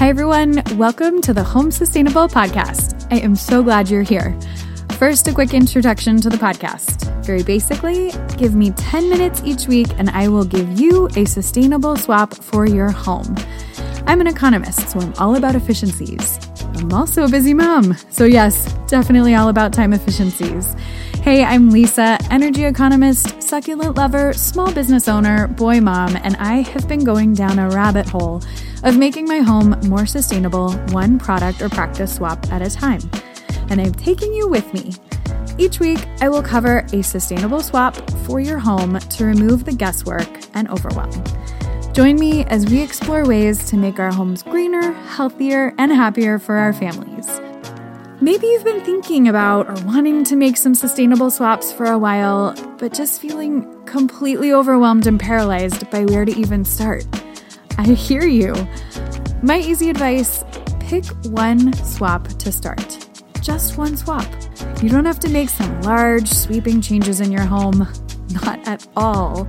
Hi, everyone. Welcome to the Home Sustainable Podcast. I am so glad you're here. First, a quick introduction to the podcast. Very basically, give me 10 minutes each week and I will give you a sustainable swap for your home. I'm an economist, so I'm all about efficiencies. I'm also a busy mom, so yes, definitely all about time efficiencies. Hey, I'm Lisa, energy economist, succulent lover, small business owner, boy mom, and I have been going down a rabbit hole of making my home more sustainable, one product or practice swap at a time. And I'm taking you with me. Each week, I will cover a sustainable swap for your home to remove the guesswork and overwhelm. Join me as we explore ways to make our homes greener, healthier, and happier for our families. Maybe you've been thinking about or wanting to make some sustainable swaps for a while, but just feeling completely overwhelmed and paralyzed by where to even start. I hear you. My easy advice pick one swap to start. Just one swap. You don't have to make some large, sweeping changes in your home. Not at all.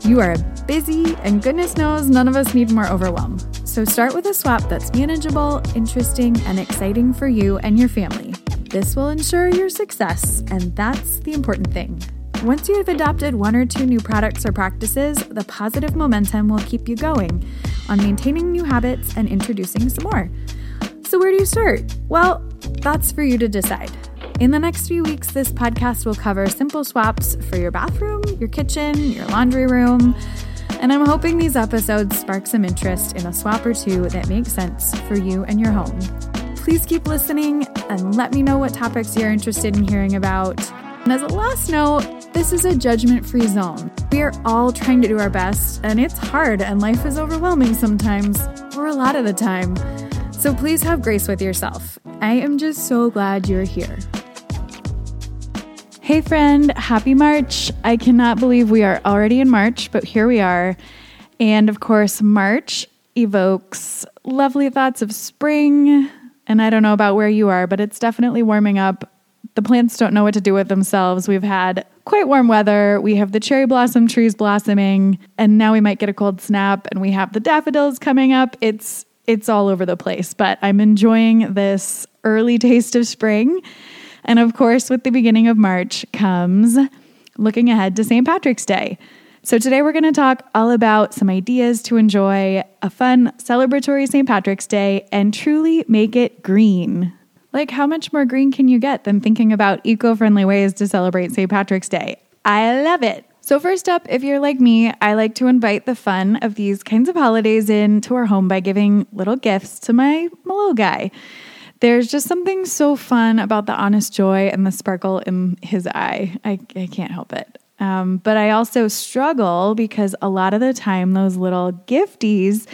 You are busy, and goodness knows none of us need more overwhelm. So start with a swap that's manageable, interesting, and exciting for you and your family. This will ensure your success, and that's the important thing. Once you have adopted one or two new products or practices, the positive momentum will keep you going on maintaining new habits and introducing some more. So, where do you start? Well, that's for you to decide. In the next few weeks, this podcast will cover simple swaps for your bathroom, your kitchen, your laundry room and I'm hoping these episodes spark some interest in a swap or two that makes sense for you and your home. Please keep listening and let me know what topics you're interested in hearing about. And as a last note, this is a judgment free zone. We are all trying to do our best, and it's hard, and life is overwhelming sometimes, or a lot of the time. So please have grace with yourself. I am just so glad you're here. Hey, friend, happy March. I cannot believe we are already in March, but here we are. And of course, March evokes lovely thoughts of spring. And I don't know about where you are, but it's definitely warming up. The plants don't know what to do with themselves. We've had quite warm weather. We have the cherry blossom trees blossoming, and now we might get a cold snap, and we have the daffodils coming up. It's it's all over the place, but I'm enjoying this early taste of spring. And of course, with the beginning of March comes looking ahead to St. Patrick's Day. So, today we're going to talk all about some ideas to enjoy a fun celebratory St. Patrick's Day and truly make it green. Like, how much more green can you get than thinking about eco friendly ways to celebrate St. Patrick's Day? I love it. So, first up, if you're like me, I like to invite the fun of these kinds of holidays into our home by giving little gifts to my, my little guy. There's just something so fun about the honest joy and the sparkle in his eye. I, I can't help it. Um, but I also struggle because a lot of the time, those little gifties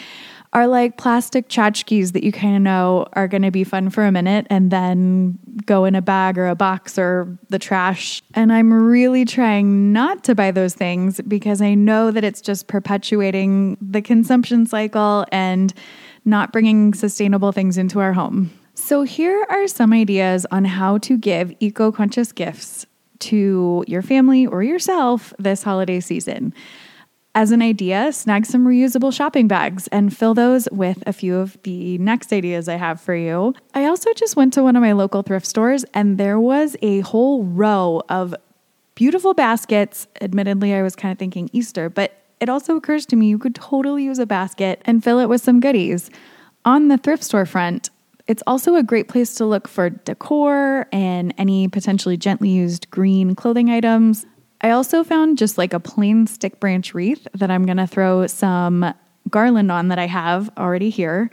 are like plastic tchotchkes that you kind of know are going to be fun for a minute and then go in a bag or a box or the trash. And I'm really trying not to buy those things because I know that it's just perpetuating the consumption cycle and not bringing sustainable things into our home. So, here are some ideas on how to give eco conscious gifts to your family or yourself this holiday season. As an idea, snag some reusable shopping bags and fill those with a few of the next ideas I have for you. I also just went to one of my local thrift stores and there was a whole row of beautiful baskets. Admittedly, I was kind of thinking Easter, but it also occurs to me you could totally use a basket and fill it with some goodies. On the thrift store front, it's also a great place to look for decor and any potentially gently used green clothing items. I also found just like a plain stick branch wreath that I'm going to throw some garland on that I have already here.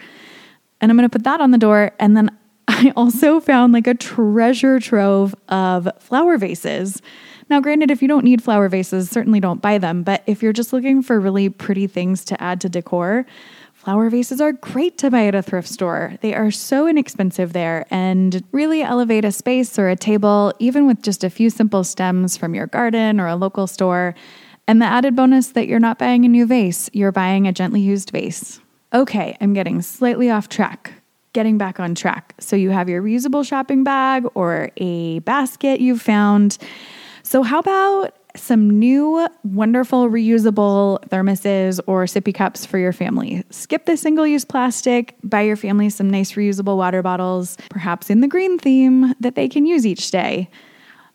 And I'm going to put that on the door. And then I also found like a treasure trove of flower vases. Now, granted, if you don't need flower vases, certainly don't buy them. But if you're just looking for really pretty things to add to decor, Flower vases are great to buy at a thrift store. They are so inexpensive there and really elevate a space or a table, even with just a few simple stems from your garden or a local store. And the added bonus that you're not buying a new vase, you're buying a gently used vase. Okay, I'm getting slightly off track. Getting back on track. So you have your reusable shopping bag or a basket you've found. So, how about some new wonderful reusable thermoses or sippy cups for your family. Skip the single use plastic, buy your family some nice reusable water bottles, perhaps in the green theme that they can use each day.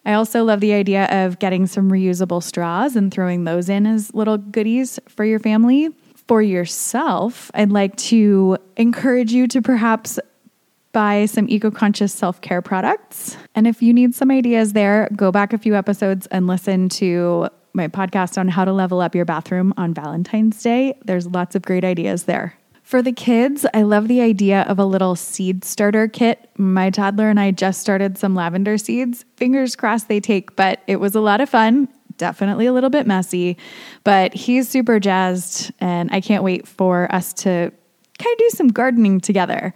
I also love the idea of getting some reusable straws and throwing those in as little goodies for your family. For yourself, I'd like to encourage you to perhaps buy some eco conscious self care products. And if you need some ideas there, go back a few episodes and listen to my podcast on how to level up your bathroom on Valentine's Day. There's lots of great ideas there. For the kids, I love the idea of a little seed starter kit. My toddler and I just started some lavender seeds. Fingers crossed they take, but it was a lot of fun. Definitely a little bit messy, but he's super jazzed, and I can't wait for us to kind of do some gardening together.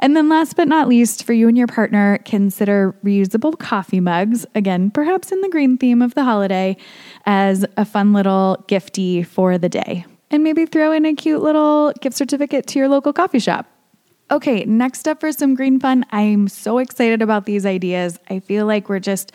And then, last but not least, for you and your partner, consider reusable coffee mugs, again, perhaps in the green theme of the holiday, as a fun little gifty for the day. And maybe throw in a cute little gift certificate to your local coffee shop. Okay, next up for some green fun. I'm so excited about these ideas. I feel like we're just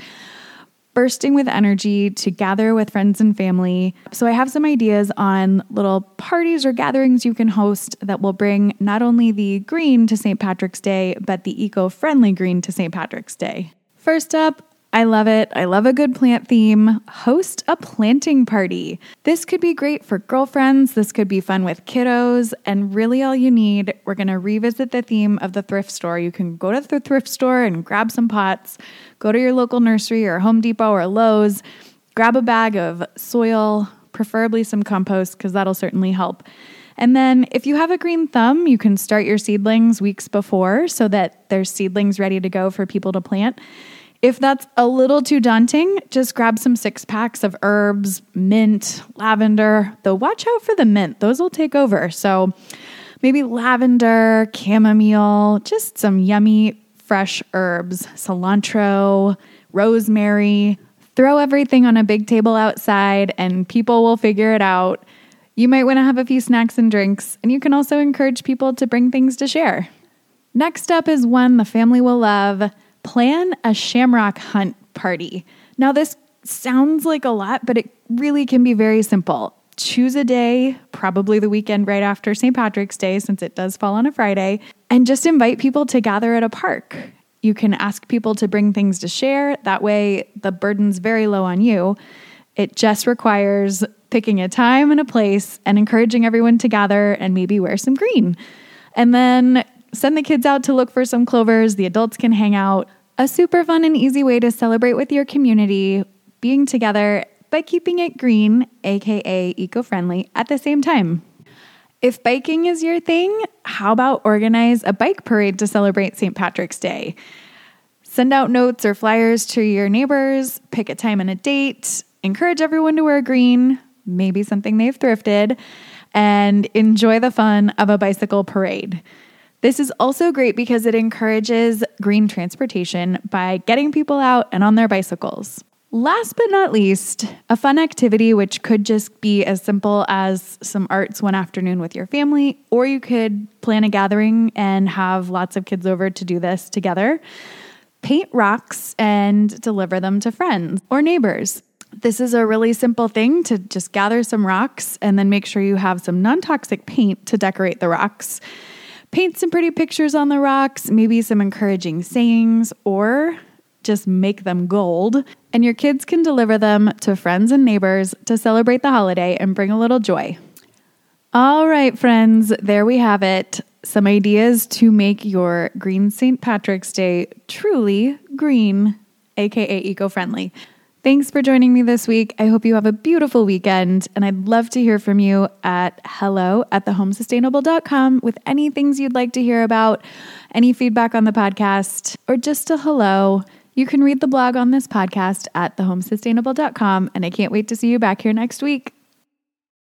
bursting with energy to gather with friends and family. So, I have some ideas on little parties or gatherings you can host that will bring not only the green to St. Patrick's Day, but the eco friendly green to St. Patrick's Day. First up, I love it. I love a good plant theme. Host a planting party. This could be great for girlfriends. This could be fun with kiddos. And really, all you need, we're going to revisit the theme of the thrift store. You can go to the thrift store and grab some pots, go to your local nursery or Home Depot or Lowe's, grab a bag of soil, preferably some compost, because that'll certainly help. And then, if you have a green thumb, you can start your seedlings weeks before so that there's seedlings ready to go for people to plant. If that's a little too daunting, just grab some six packs of herbs, mint, lavender. Though watch out for the mint, those will take over. So maybe lavender, chamomile, just some yummy fresh herbs, cilantro, rosemary. Throw everything on a big table outside and people will figure it out. You might want to have a few snacks and drinks, and you can also encourage people to bring things to share. Next up is one the family will love plan a shamrock hunt party. Now, this sounds like a lot, but it really can be very simple. Choose a day, probably the weekend right after St. Patrick's Day, since it does fall on a Friday, and just invite people to gather at a park. You can ask people to bring things to share. That way, the burden's very low on you. It just requires picking a time and a place and encouraging everyone to gather and maybe wear some green. And then send the kids out to look for some clovers. The adults can hang out. A super fun and easy way to celebrate with your community, being together, but keeping it green, aka eco friendly, at the same time. If biking is your thing, how about organize a bike parade to celebrate St. Patrick's Day? Send out notes or flyers to your neighbors, pick a time and a date, encourage everyone to wear green, maybe something they've thrifted, and enjoy the fun of a bicycle parade. This is also great because it encourages green transportation by getting people out and on their bicycles. Last but not least, a fun activity which could just be as simple as some arts one afternoon with your family, or you could plan a gathering and have lots of kids over to do this together. Paint rocks and deliver them to friends or neighbors. This is a really simple thing to just gather some rocks and then make sure you have some non toxic paint to decorate the rocks paint some pretty pictures on the rocks, maybe some encouraging sayings, or just make them gold. And your kids can deliver them to friends and neighbors to celebrate the holiday and bring a little joy. All right, friends, there we have it. Some ideas to make your green St. Patrick's Day truly green, aka eco friendly. Thanks for joining me this week. I hope you have a beautiful weekend, and I'd love to hear from you at hello at thehomesustainable.com with any things you'd like to hear about, any feedback on the podcast, or just a hello. You can read the blog on this podcast at thehomesustainable.com, and I can't wait to see you back here next week.